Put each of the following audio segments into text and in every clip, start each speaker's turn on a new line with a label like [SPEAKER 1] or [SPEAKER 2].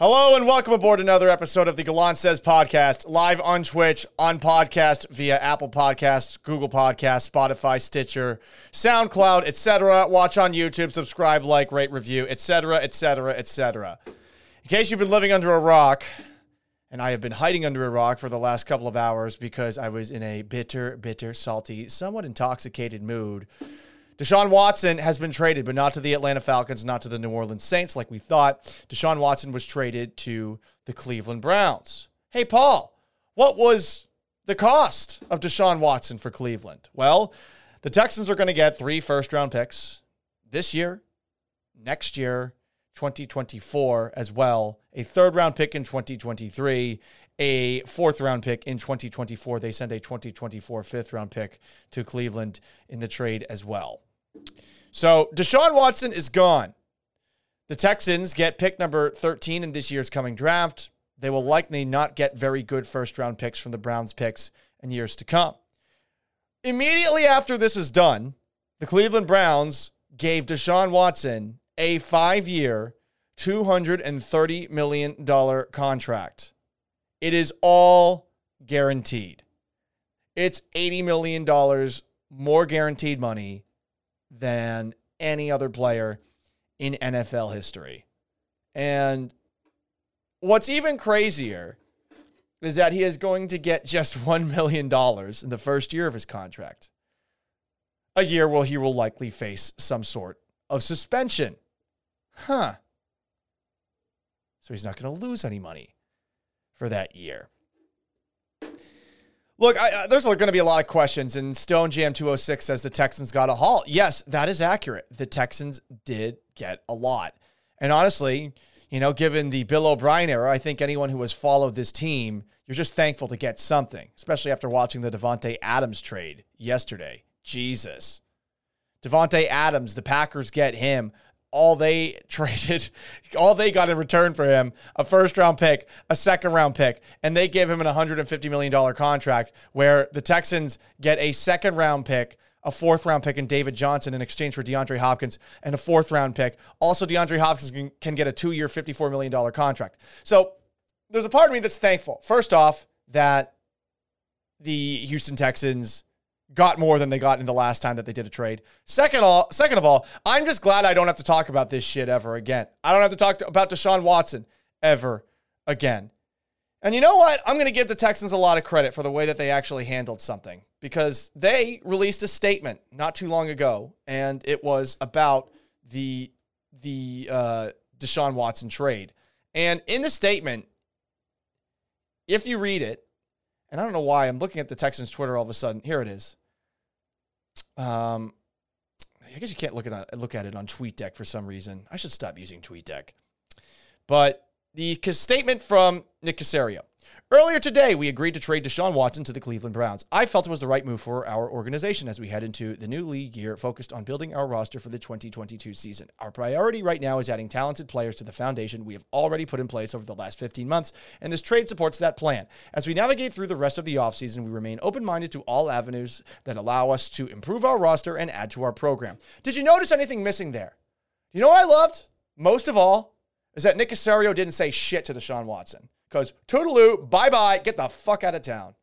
[SPEAKER 1] Hello and welcome aboard another episode of the Gallant Says podcast, live on Twitch, on podcast via Apple Podcasts, Google Podcasts, Spotify, Stitcher, SoundCloud, etc. Watch on YouTube, subscribe, like, rate, review, etc., etc., etc. In case you've been living under a rock, and I have been hiding under a rock for the last couple of hours because I was in a bitter, bitter, salty, somewhat intoxicated mood. Deshaun Watson has been traded, but not to the Atlanta Falcons, not to the New Orleans Saints like we thought. Deshaun Watson was traded to the Cleveland Browns. Hey, Paul, what was the cost of Deshaun Watson for Cleveland? Well, the Texans are going to get three first round picks this year, next year, 2024 as well, a third round pick in 2023, a fourth round pick in 2024. They send a 2024 fifth round pick to Cleveland in the trade as well. So Deshaun Watson is gone. The Texans get pick number 13 in this year's coming draft. They will likely not get very good first round picks from the Browns picks in years to come. Immediately after this is done, the Cleveland Browns gave Deshaun Watson a five year, $230 million contract. It is all guaranteed. It's $80 million more guaranteed money than any other player in NFL history. And what's even crazier is that he is going to get just $1 million in the first year of his contract. A year where he will likely face some sort of suspension. Huh. So he's not going to lose any money for that year. Look, I, there's going to be a lot of questions, and Stone Jam 206 says the Texans got a haul. Yes, that is accurate. The Texans did get a lot. And honestly, you know, given the Bill O'Brien era, I think anyone who has followed this team, you're just thankful to get something, especially after watching the Davante Adams trade yesterday. Jesus. Davante Adams, the Packers get him all they traded, all they got in return for him, a first round pick, a second round pick, and they gave him an $150 million contract where the Texans get a second round pick, a fourth round pick in David Johnson in exchange for DeAndre Hopkins and a fourth round pick. Also, DeAndre Hopkins can, can get a two year, $54 million contract. So there's a part of me that's thankful. First off, that the Houston Texans got more than they got in the last time that they did a trade. Second all, second of all, I'm just glad I don't have to talk about this shit ever again. I don't have to talk to, about Deshaun Watson ever again. And you know what? I'm going to give the Texans a lot of credit for the way that they actually handled something because they released a statement not too long ago, and it was about the the uh, Deshaun Watson trade. And in the statement, if you read it, and I don't know why I'm looking at the Texans Twitter all of a sudden. Here it is. Um, I guess you can't look at look at it on TweetDeck for some reason. I should stop using TweetDeck. But the statement from Nick Caserio. Earlier today, we agreed to trade Deshaun Watson to the Cleveland Browns. I felt it was the right move for our organization as we head into the new league year focused on building our roster for the 2022 season. Our priority right now is adding talented players to the foundation we have already put in place over the last 15 months, and this trade supports that plan. As we navigate through the rest of the offseason, we remain open minded to all avenues that allow us to improve our roster and add to our program. Did you notice anything missing there? You know what I loved? Most of all, is that Nick Caserio didn't say shit to Deshaun Watson. Because toodaloo, bye bye, get the fuck out of town.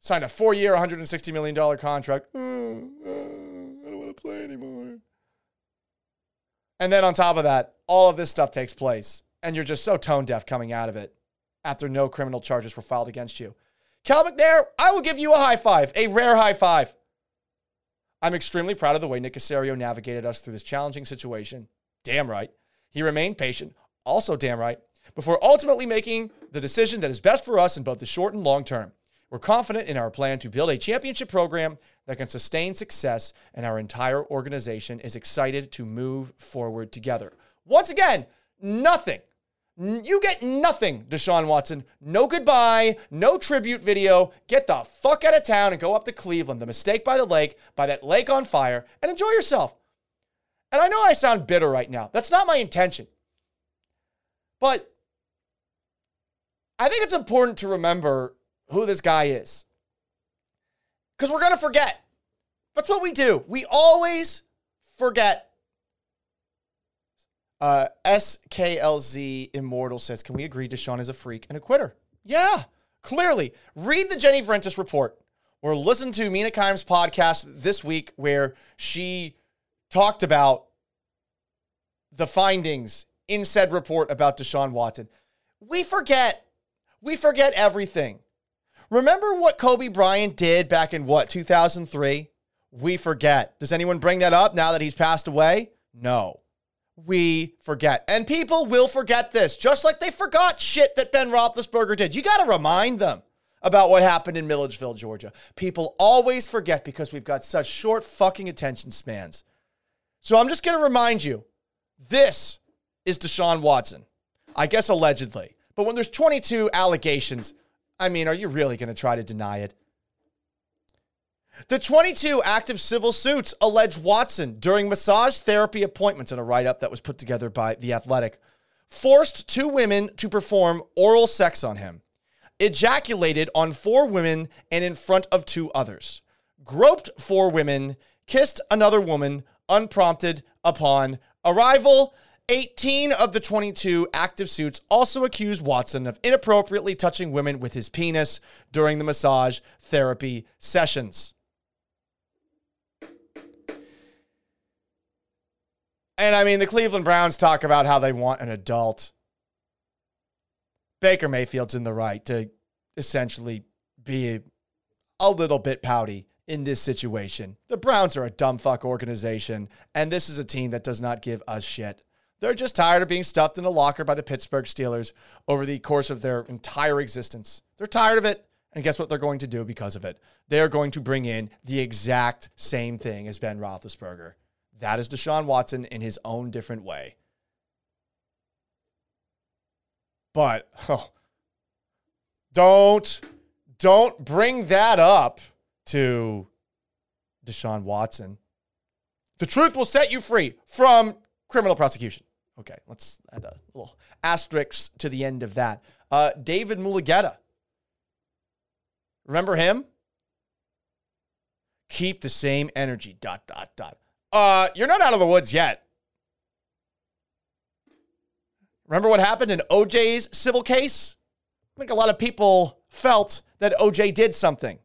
[SPEAKER 1] Signed a four year, $160 million contract. Oh, oh, I don't want to play anymore. And then on top of that, all of this stuff takes place. And you're just so tone deaf coming out of it after no criminal charges were filed against you. Cal McNair, I will give you a high five, a rare high five. I'm extremely proud of the way Nick Caserio navigated us through this challenging situation. Damn right. He remained patient. Also, damn right before ultimately making the decision that is best for us in both the short and long term. We're confident in our plan to build a championship program that can sustain success, and our entire organization is excited to move forward together. Once again, nothing. You get nothing, Deshaun Watson. No goodbye, no tribute video. Get the fuck out of town and go up to Cleveland, the mistake by the lake, by that lake on fire, and enjoy yourself. And I know I sound bitter right now. That's not my intention. But I think it's important to remember who this guy is. Because we're going to forget. That's what we do. We always forget. Uh, SKLZ Immortal says, Can we agree Deshaun is a freak and a quitter? Yeah, clearly. Read the Jenny Vrentas report or listen to Mina Kimes' podcast this week where she talked about the findings in said report about Deshaun Watson. We forget. We forget everything. Remember what Kobe Bryant did back in what, 2003? We forget. Does anyone bring that up now that he's passed away? No. We forget. And people will forget this, just like they forgot shit that Ben Roethlisberger did. You got to remind them about what happened in Milledgeville, Georgia. People always forget because we've got such short fucking attention spans. So I'm just going to remind you this is Deshaun Watson. I guess allegedly. But when there's 22 allegations, I mean, are you really going to try to deny it? The 22 active civil suits allege Watson, during massage therapy appointments in a write up that was put together by The Athletic, forced two women to perform oral sex on him, ejaculated on four women and in front of two others, groped four women, kissed another woman unprompted upon arrival, 18 of the 22 active suits also accuse Watson of inappropriately touching women with his penis during the massage therapy sessions. And I mean, the Cleveland Browns talk about how they want an adult. Baker Mayfield's in the right to essentially be a little bit pouty in this situation. The Browns are a dumb fuck organization, and this is a team that does not give a shit. They're just tired of being stuffed in a locker by the Pittsburgh Steelers over the course of their entire existence. They're tired of it. And guess what they're going to do because of it? They're going to bring in the exact same thing as Ben Roethlisberger. That is Deshaun Watson in his own different way. But oh, don't don't bring that up to Deshaun Watson. The truth will set you free from criminal prosecution. Okay, let's add a little asterisk to the end of that. Uh, David Mulugheta. Remember him? Keep the same energy. Dot dot dot. Uh, you're not out of the woods yet. Remember what happened in OJ's civil case? I think a lot of people felt that OJ did something.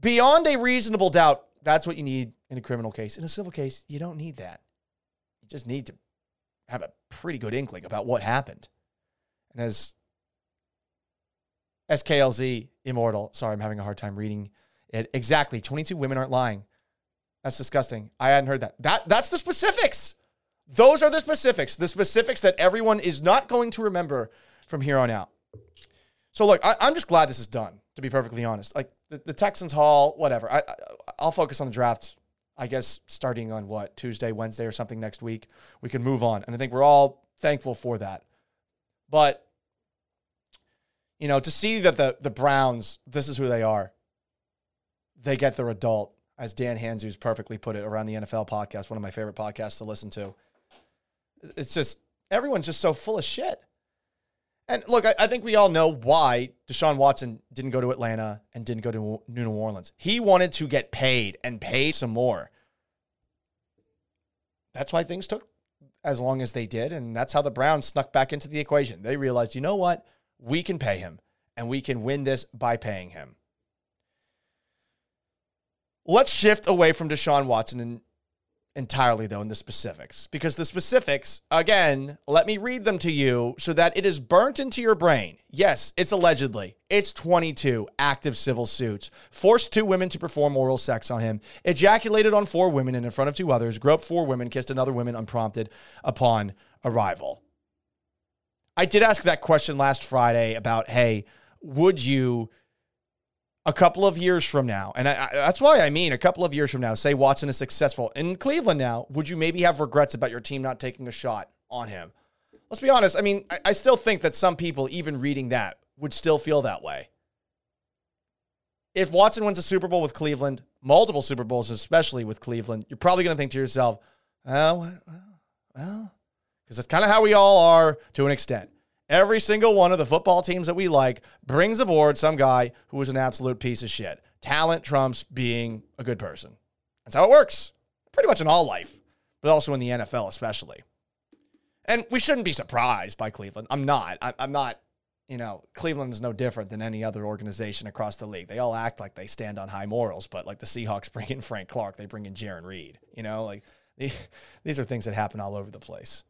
[SPEAKER 1] Beyond a reasonable doubt, that's what you need in a criminal case. In a civil case, you don't need that just need to have a pretty good inkling about what happened. And as SKLZ Immortal, sorry, I'm having a hard time reading it. Exactly. 22 women aren't lying. That's disgusting. I hadn't heard that. That that's the specifics. Those are the specifics. The specifics that everyone is not going to remember from here on out. So look, I, am just glad this is done. To be perfectly honest, like the, the Texans haul, whatever. I, I I'll focus on the drafts I guess starting on what Tuesday, Wednesday, or something next week, we can move on. And I think we're all thankful for that. But you know, to see that the the Browns, this is who they are. They get their adult, as Dan Hanzus perfectly put it around the NFL podcast, one of my favorite podcasts to listen to. It's just everyone's just so full of shit. And look, I, I, think we all know why Deshaun Watson didn't go to Atlanta and didn't go to New Orleans. He wanted to get paid and paid some more. That's why things took as long as they did. And that's how the Browns snuck back into the equation. They realized, you know what? We can pay him and we can win this by paying him. Let's shift away from Deshaun Watson and entirely, though, in the specifics, because the specifics, again, let me read them to you so that it is burnt into your brain. Yes, it's allegedly. It's 22 active civil suits, forced two women to perform oral sex on him, ejaculated on four women and in front of two others, groped four women, kissed another woman unprompted upon arrival. I did ask that question last Friday about, hey, would you a couple of years from now, and I, I, that's why I mean a couple of years from now, say Watson is successful in Cleveland now, would you maybe have regrets about your team not taking a shot on him? Let's be honest. I mean, I, I still think that some people, even reading that, would still feel that way. If Watson wins a Super Bowl with Cleveland, multiple Super Bowls, especially with Cleveland, you're probably going to think to yourself, oh, well, well, because that's kind of how we all are to an extent. Every single one of the football teams that we like brings aboard some guy who is an absolute piece of shit. Talent trumps being a good person. That's how it works. Pretty much in all life, but also in the NFL, especially. And we shouldn't be surprised by Cleveland. I'm not. I, I'm not. You know, Cleveland is no different than any other organization across the league. They all act like they stand on high morals, but like the Seahawks bring in Frank Clark, they bring in Jarran Reed. You know, like these are things that happen all over the place.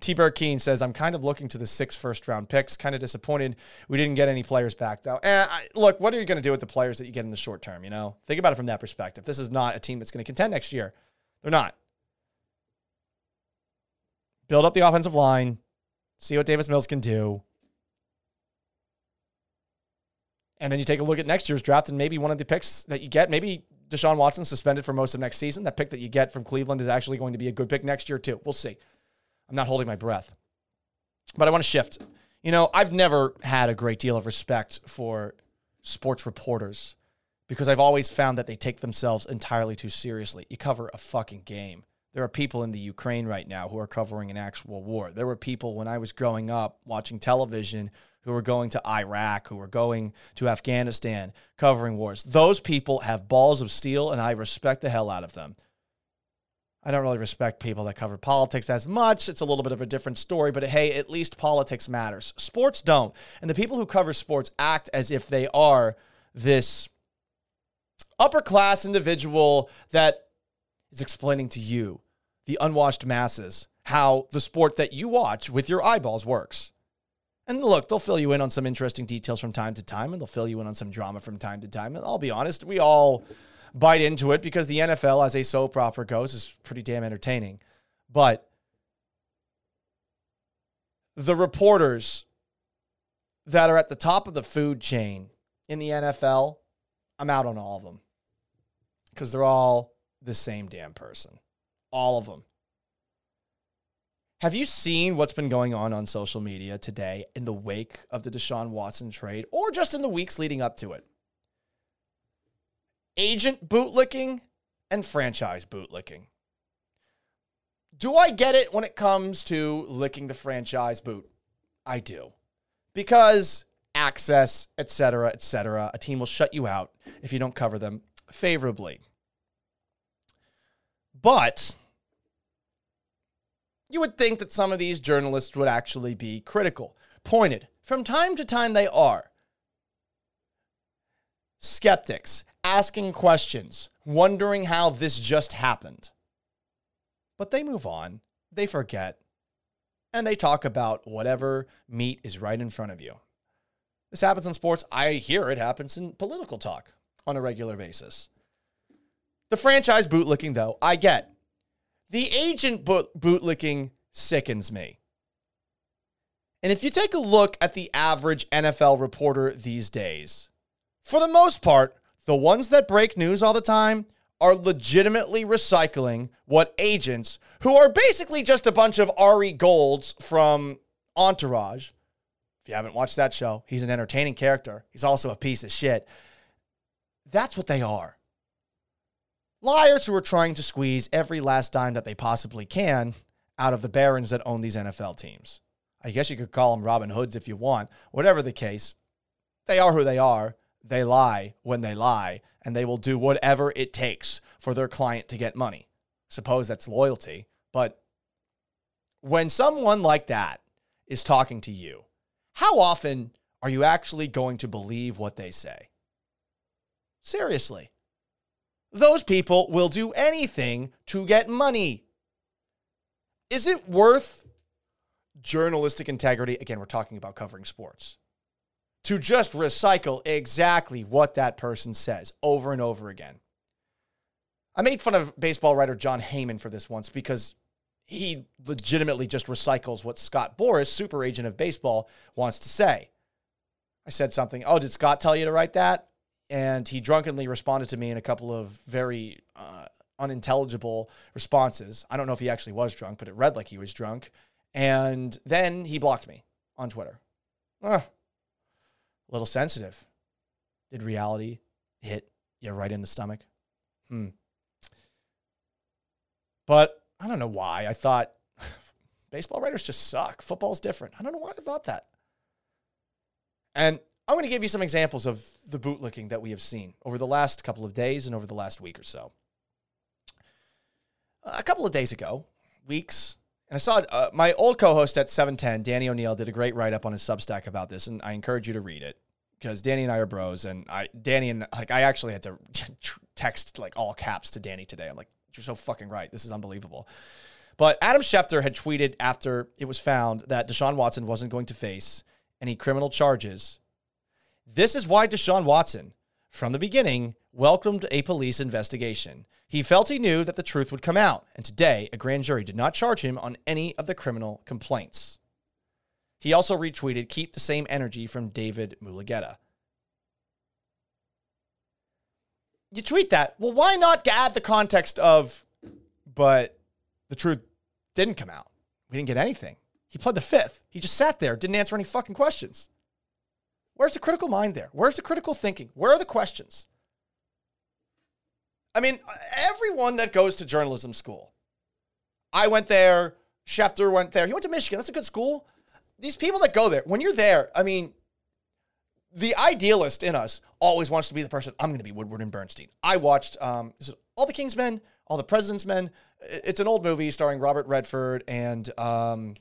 [SPEAKER 1] T. Bird Keen says, I'm kind of looking to the six first round picks. Kind of disappointed we didn't get any players back, though. And I, look, what are you going to do with the players that you get in the short term? You know, think about it from that perspective. This is not a team that's going to contend next year. They're not. Build up the offensive line, see what Davis Mills can do. And then you take a look at next year's draft and maybe one of the picks that you get, maybe Deshaun Watson suspended for most of next season. That pick that you get from Cleveland is actually going to be a good pick next year, too. We'll see. I'm not holding my breath. But I want to shift. You know, I've never had a great deal of respect for sports reporters because I've always found that they take themselves entirely too seriously. You cover a fucking game. There are people in the Ukraine right now who are covering an actual war. There were people when I was growing up watching television who were going to Iraq, who were going to Afghanistan, covering wars. Those people have balls of steel, and I respect the hell out of them. I don't really respect people that cover politics as much. It's a little bit of a different story, but hey, at least politics matters. Sports don't. And the people who cover sports act as if they are this upper class individual that is explaining to you, the unwashed masses, how the sport that you watch with your eyeballs works. And look, they'll fill you in on some interesting details from time to time, and they'll fill you in on some drama from time to time. And I'll be honest, we all bite into it because the NFL, as a soap opera goes, is pretty damn entertaining. But the reporters that are at the top of the food chain in the NFL, I'm out on all of them because they're all the same damn person. All of them. Have you seen what's been going on on social media today in the wake of the Deshaun Watson trade or just in the weeks leading up to it? Agent bootlicking and franchise bootlicking. Do I get it when it comes to licking the franchise boot? I do. Because access, etc., etc., a team will shut you out if you don't cover them favorably. But you would think that some of these journalists would actually be critical, pointed. From time to time, they are. Skeptics, asking questions, wondering how this just happened. But they move on, they forget, and they talk about whatever meat is right in front of you. This happens in sports. I hear it happens in political talk on a regular basis. The franchise bootlicking, though, I get. The agent boot- bootlicking sickens me. And if you take a look at the average NFL reporter these days, for the most part, the ones that break news all the time are legitimately recycling what agents, who are basically just a bunch of Ari Golds from Entourage. If you haven't watched that show, he's an entertaining character. He's also a piece of shit. That's what they are. Liars who are trying to squeeze every last dime that they possibly can out of the barons that own these NFL teams. I guess you could call them Robin Hoods if you want. Whatever the case, they are who they are they lie when they lie, and they will do whatever it takes for their client to get money. Suppose that's loyalty. But when someone like that is talking to you, how often are you actually going to believe what they say? Seriously. Those people will do anything to get money. Is it worth journalistic integrity? Again, we're talking about covering sports to just recycle exactly what that person says over and over again. I made fun of baseball writer Jon Heyman for this once because he legitimately just recycles what Scott Boras, super agent of baseball, wants to say. I said something, oh, did Scott tell you to write that? And he drunkenly responded to me in a couple of very uh, unintelligible responses. I don't know if he actually was drunk, but it read like he was drunk. And then he blocked me on Twitter. Uh, a little sensitive. Did reality hit you right in the stomach? Hmm. But I don't know why. I thought baseball writers just suck. Football's different. I don't know why I thought that. And I'm going to give you some examples of the bootlicking that we have seen over the last couple of days and over the last week or so. A couple of days ago, weeks, And I saw uh, my old co-host at 710, Danny O'Neill, did a great write-up on his Substack about this, and I encourage you to read it because Danny and I are bros, and I Danny and like I actually had to text like all caps to Danny today. I'm like, you're so fucking right. This is unbelievable. But Adam Schefter had tweeted after it was found that Deshaun Watson wasn't going to face any criminal charges. This is why Deshaun Watson, from the beginning, welcomed a police investigation. He felt he knew that the truth would come out, and today a grand jury did not charge him on any of the criminal complaints. He also retweeted, Keep the same energy from David Mulugheta. You tweet that. Well, why not add the context of, but the truth didn't come out? We didn't get anything. He pled the fifth. He just sat there, didn't answer any fucking questions. Where's the critical mind there? Where's the critical thinking? Where are the questions? I mean, everyone that goes to journalism school, I went there, Schefter went there. He went to Michigan. That's a good school. These people that go there, when you're there, I mean, the idealist in us always wants to be the person. I'm going to be Woodward and Bernstein. I watched um, All the King's Men, All the President's Men. It's an old movie starring Robert Redford and um,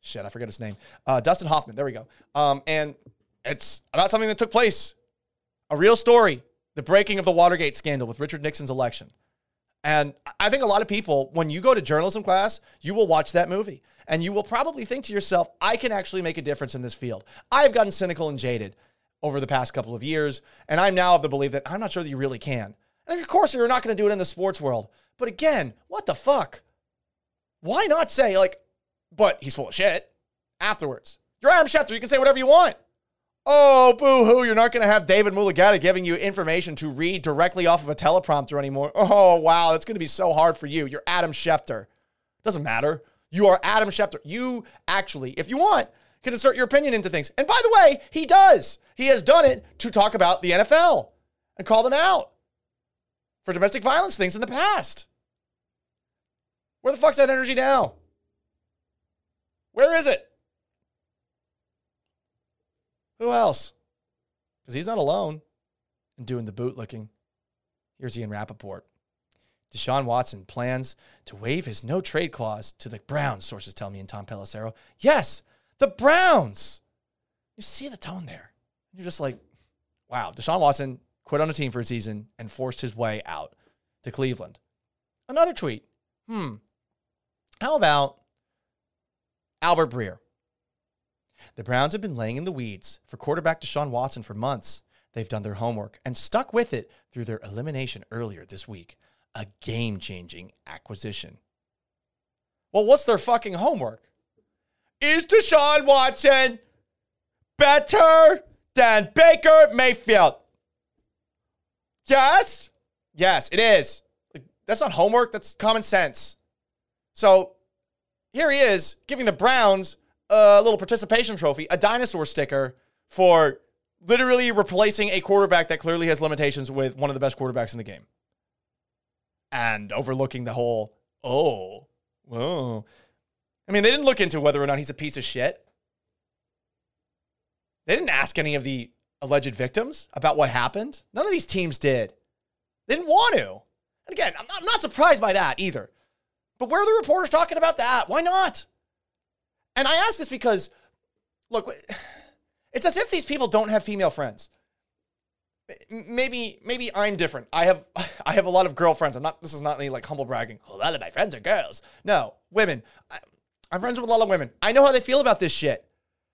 [SPEAKER 1] shit, I forget his name. Uh, Dustin Hoffman. There we go. Um, and it's about something that took place, a real story the breaking of the Watergate scandal with Richard Nixon's election. And I think a lot of people, when you go to journalism class, you will watch that movie and you will probably think to yourself, I can actually make a difference in this field. I've gotten cynical and jaded over the past couple of years, and I'm now of the belief that I'm not sure that you really can. And of course, you're not going to do it in the sports world. But again, what the fuck? Why not say, like, but he's full of shit afterwards? You're Adam Schefter. You can say whatever you want. Oh, boo hoo, you're not going to have David Mulugheta giving you information to read directly off of a teleprompter anymore. Oh, wow, that's going to be so hard for you. You're Adam Schefter. Doesn't matter. You are Adam Schefter. You actually, if you want, can insert your opinion into things. And by the way, he does. He has done it to talk about the NFL and call them out for domestic violence things in the past. Where the fuck's that energy now? Where is it? Who else? Because he's not alone in doing the bootlicking. Here's Ian Rapoport. Deshaun Watson plans to waive his no trade clause to the Browns, sources tell me, and Tom Pelissero. Yes, the Browns. You see the tone there. You're just like, wow, Deshaun Watson quit on a team for a season and forced his way out to Cleveland. Another tweet. Hmm. How about Albert Breer? The Browns have been laying in the weeds for quarterback Deshaun Watson for months. They've done their homework and stuck with it through their elimination earlier this week. A game changing acquisition. Well, what's their fucking homework? Is Deshaun Watson better than Baker Mayfield? Yes. Yes, it is. That's not homework, that's common sense. So here he is giving the Browns a little participation trophy, a dinosaur sticker for literally replacing a quarterback that clearly has limitations with one of the best quarterbacks in the game. And overlooking the whole, oh, whoa. I mean, they didn't look into whether or not he's a piece of shit. They didn't ask any of the alleged victims about what happened. None of these teams did. They didn't want to. And again, I'm not, I'm not surprised by that either. But where are the reporters talking about that? Why not? And I ask this because, look, it's as if these people don't have female friends. Maybe, maybe I'm different. I have, I have a lot of girlfriends. I'm not. This is not any like humble bragging. A lot of my friends are girls. No, women. I, I'm friends with a lot of women. I know how they feel about this shit.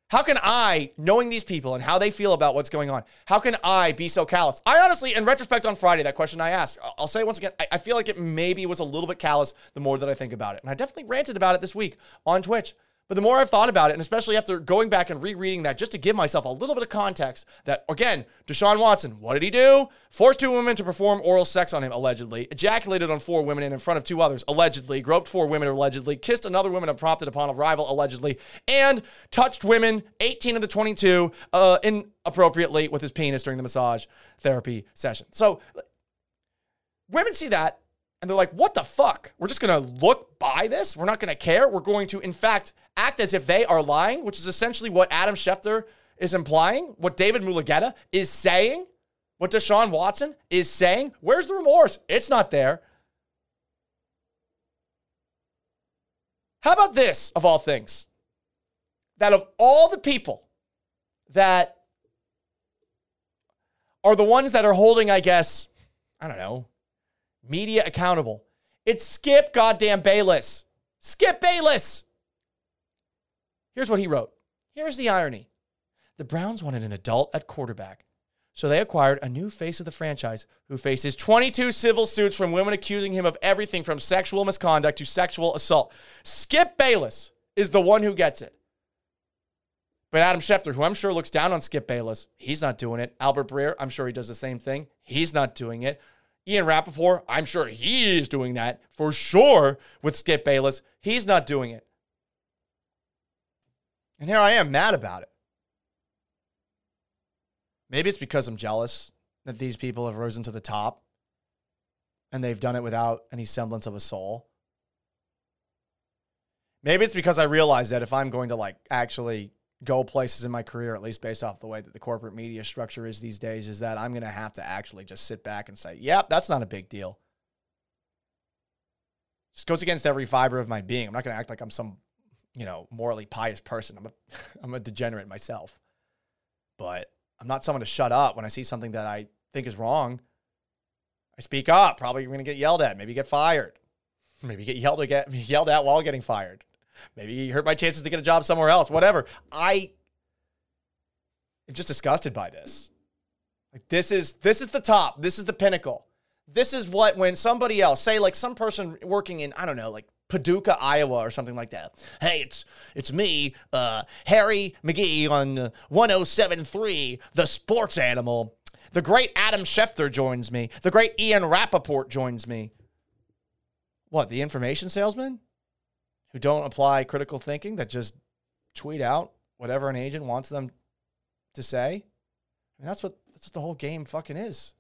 [SPEAKER 1] How can I, knowing these people and how they feel about what's going on, how can I be so callous? I honestly, in retrospect on Friday, that question I asked, I'll say once again, I, I feel like it maybe was a little bit callous the more that I think about it. And I definitely ranted about it this week on Twitch. But the more I've thought about it, and especially after going back and rereading that, just to give myself a little bit of context, that again, Deshaun Watson, what did he do? Forced two women to perform oral sex on him, allegedly. Ejaculated on four women and in front of two others, allegedly. Groped four women, allegedly. Kissed another woman unprompted upon a rival, allegedly. And touched women, 18 of the 22, uh, inappropriately with his penis during the massage therapy session. So women see that and they're like, what the fuck? We're just to look by this? We're not to care? We're going to, in fact, act as if they are lying, which is essentially what Adam Schefter is implying, what David Mulugheta is saying, what Deshaun Watson is saying. Where's the remorse? It's not there. How about this, of all things? That of all the people that are the ones that are holding, I guess, I don't know, media accountable, it's Skip goddamn Bayless. Skip Bayless. Here's what he wrote. Here's the irony the Browns wanted an adult at quarterback. So they acquired a new face of the franchise who faces 22 civil suits from women accusing him of everything from sexual misconduct to sexual assault. Skip Bayless is the one who gets it. But Adam Schefter, who I'm sure looks down on Skip Bayless, he's not doing it. Albert Breer, I'm sure he does the same thing. He's not doing it. Ian Rapoport, I'm sure he's doing that for sure with Skip Bayless. He's not doing it. And here I am mad about it. Maybe it's because I'm jealous that these people have risen to the top and they've done it without any semblance of a soul. Maybe it's because I realize that if I'm going to like actually go places in my career, at least based off the way that the corporate media structure is these days, is that I'm going to have to actually just sit back and say, yep, that's not a big deal. Just goes against every fiber of my being. I'm not going to act like I'm some, you know, morally pious person. I'm a, I'm a degenerate myself. But I'm not someone to shut up when I see something that I think is wrong. I speak up. Probably going to get yelled at. Maybe get fired. Maybe get yelled at, yelled at while getting fired. Maybe hurt my chances to get a job somewhere else. Whatever. I am just disgusted by this. Like this is this is the top. This is the pinnacle. This is what when somebody else, say like some person working in I don't know, like Paducah, Iowa, or something like that. Hey, it's it's me, uh, Harry McGee on 107.3, the sports animal. The great Adam Schefter joins me. The great Ian Rapoport joins me. What, the information salesman? Who don't apply critical thinking, that just tweet out whatever an agent wants them to say? I mean, that's what that's what the whole game fucking is.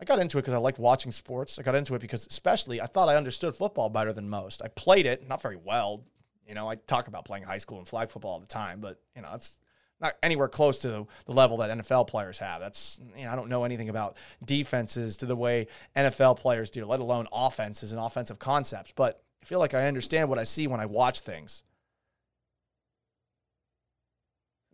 [SPEAKER 1] I got into it because I liked watching sports. I got into it because, especially, I thought I understood football better than most. I played it, not very well. You know, I talk about playing high school and flag football all the time, but, you know, it's not anywhere close to the level that NFL players have. That's, you know, I don't know anything about defenses to the way NFL players do, let alone offenses and offensive concepts. But I feel like I understand what I see when I watch things.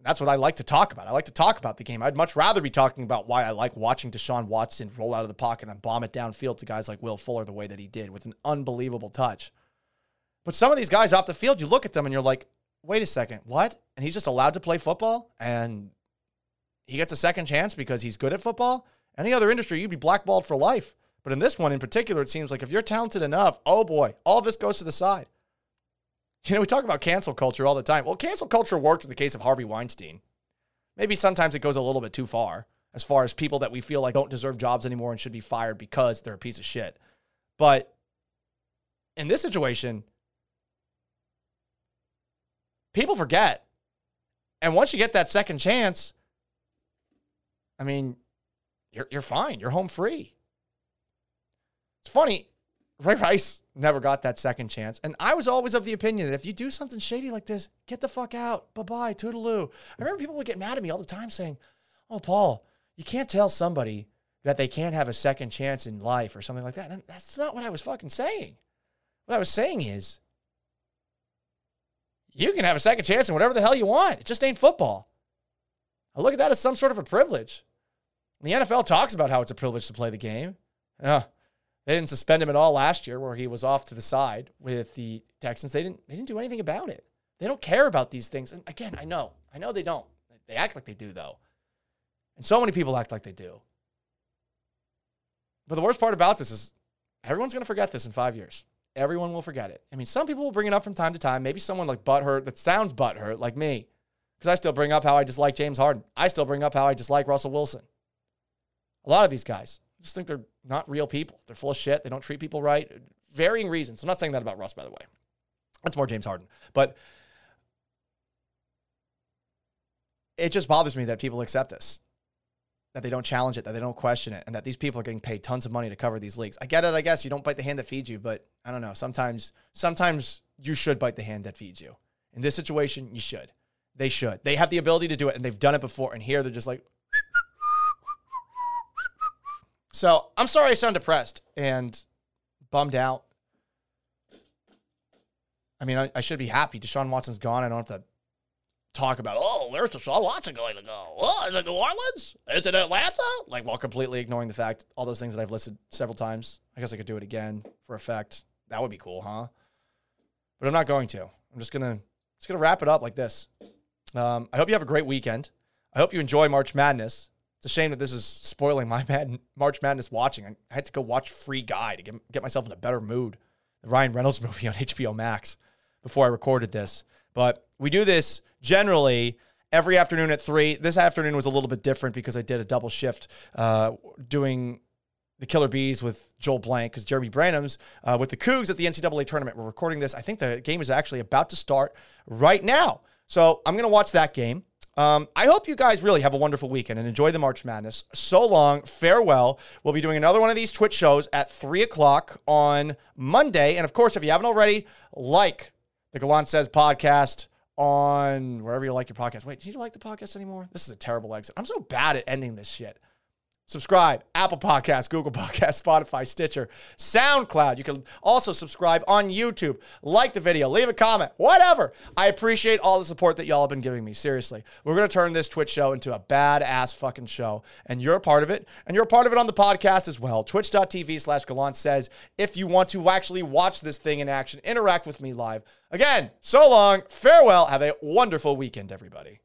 [SPEAKER 1] That's what I like to talk about. I like to talk about the game. I'd much rather be talking about why I like watching Deshaun Watson roll out of the pocket and bomb it downfield to guys like Will Fuller the way that he did with an unbelievable touch. But some of these guys off the field, you look at them and you're like, wait a second, what? And he's just allowed to play football and he gets a second chance because he's good at football? Any other industry, you'd be blackballed for life. But in this one in particular, it seems like if you're talented enough, oh boy, all this goes to the side. You know, we talk about cancel culture all the time. Well, cancel culture worked in the case of Harvey Weinstein. Maybe sometimes it goes a little bit too far as far as people that we feel like don't deserve jobs anymore and should be fired because they're a piece of shit. But in this situation, people forget. And once you get that second chance, I mean, you're, you're fine. You're home free. It's funny. Ray Rice never got that second chance. And I was always of the opinion that if you do something shady like this, get the fuck out. Bye bye, toodaloo. I remember people would get mad at me all the time saying, Oh, Paul, you can't tell somebody that they can't have a second chance in life or something like that. And that's not what I was fucking saying. What I was saying is, you can have a second chance in whatever the hell you want. It just ain't football. I look at that as some sort of a privilege. The NFL talks about how it's a privilege to play the game. Uh, they didn't suspend him at all last year, where he was off to the side with the Texans. They didn't. They didn't do anything about it. They don't care about these things. And again, I know, I know they don't. They act like they do, though. And so many people act like they do. But the worst part about this is everyone's going to forget this in five years. Everyone will forget it. I mean, some people will bring it up from time to time. Maybe someone like butthurt that sounds butthurt, like me, because I still bring up how I dislike James Harden. I still bring up how I dislike Russell Wilson. A lot of these guys just think they're not real people. They're full of shit. They don't treat people right. Varying reasons. I'm not saying that about Russ, by the way. That's more James Harden. But it just bothers me that people accept this, that they don't challenge it, that they don't question it, and that these people are getting paid tons of money to cover these leagues. I get it, I guess. You don't bite the hand that feeds you, but I don't know. Sometimes, sometimes you should bite the hand that feeds you. In this situation, you should. They should. They have the ability to do it, and they've done it before. And here they're just like, so I'm sorry I sound depressed and bummed out. I mean, I, I should be happy. Deshaun Watson's gone. I don't have to talk about, oh, where's Deshaun Watson going to go? Oh, is it New Orleans? Is it Atlanta? Like, while completely ignoring the fact, all those things that I've listed several times. I guess I could do it again for effect. That would be cool, huh? But I'm not going to. I'm just gonna just gonna wrap it up like this. Um, I hope you have a great weekend. I hope you enjoy March Madness. It's a shame that this is spoiling my Mad- March Madness watching. I had to go watch Free Guy to get, get myself in a better mood. The Ryan Reynolds movie on HBO Max before I recorded this. But we do this generally every afternoon at three. This afternoon was a little bit different because I did a double shift uh, doing the Killer Bees with Joel Blank because Jeremy Branham's uh, with the Cougs at the NCAA tournament. We're recording this. I think the game is actually about to start right now. So I'm going to watch that game. Um, I hope you guys really have a wonderful weekend and enjoy the March Madness. So long. Farewell. We'll be doing another one of these Twitch shows at 3 o'clock on Monday. And of course, if you haven't already, like the Gallant Says podcast on wherever you like your podcast. Wait, do you like the podcast anymore? This is a terrible exit. I'm so bad at ending this shit. Subscribe, Apple Podcasts, Google Podcasts, Spotify, Stitcher, SoundCloud. You can also subscribe on YouTube. Like the video, leave a comment, whatever. I appreciate all the support that y'all have been giving me. Seriously. We're going to turn this Twitch show into a badass fucking show. And you're a part of it. And you're a part of it on the podcast as well. Twitch.tv slash Gallant says if you want to actually watch this thing in action, interact with me live. Again, so long, farewell. Have a wonderful weekend, everybody.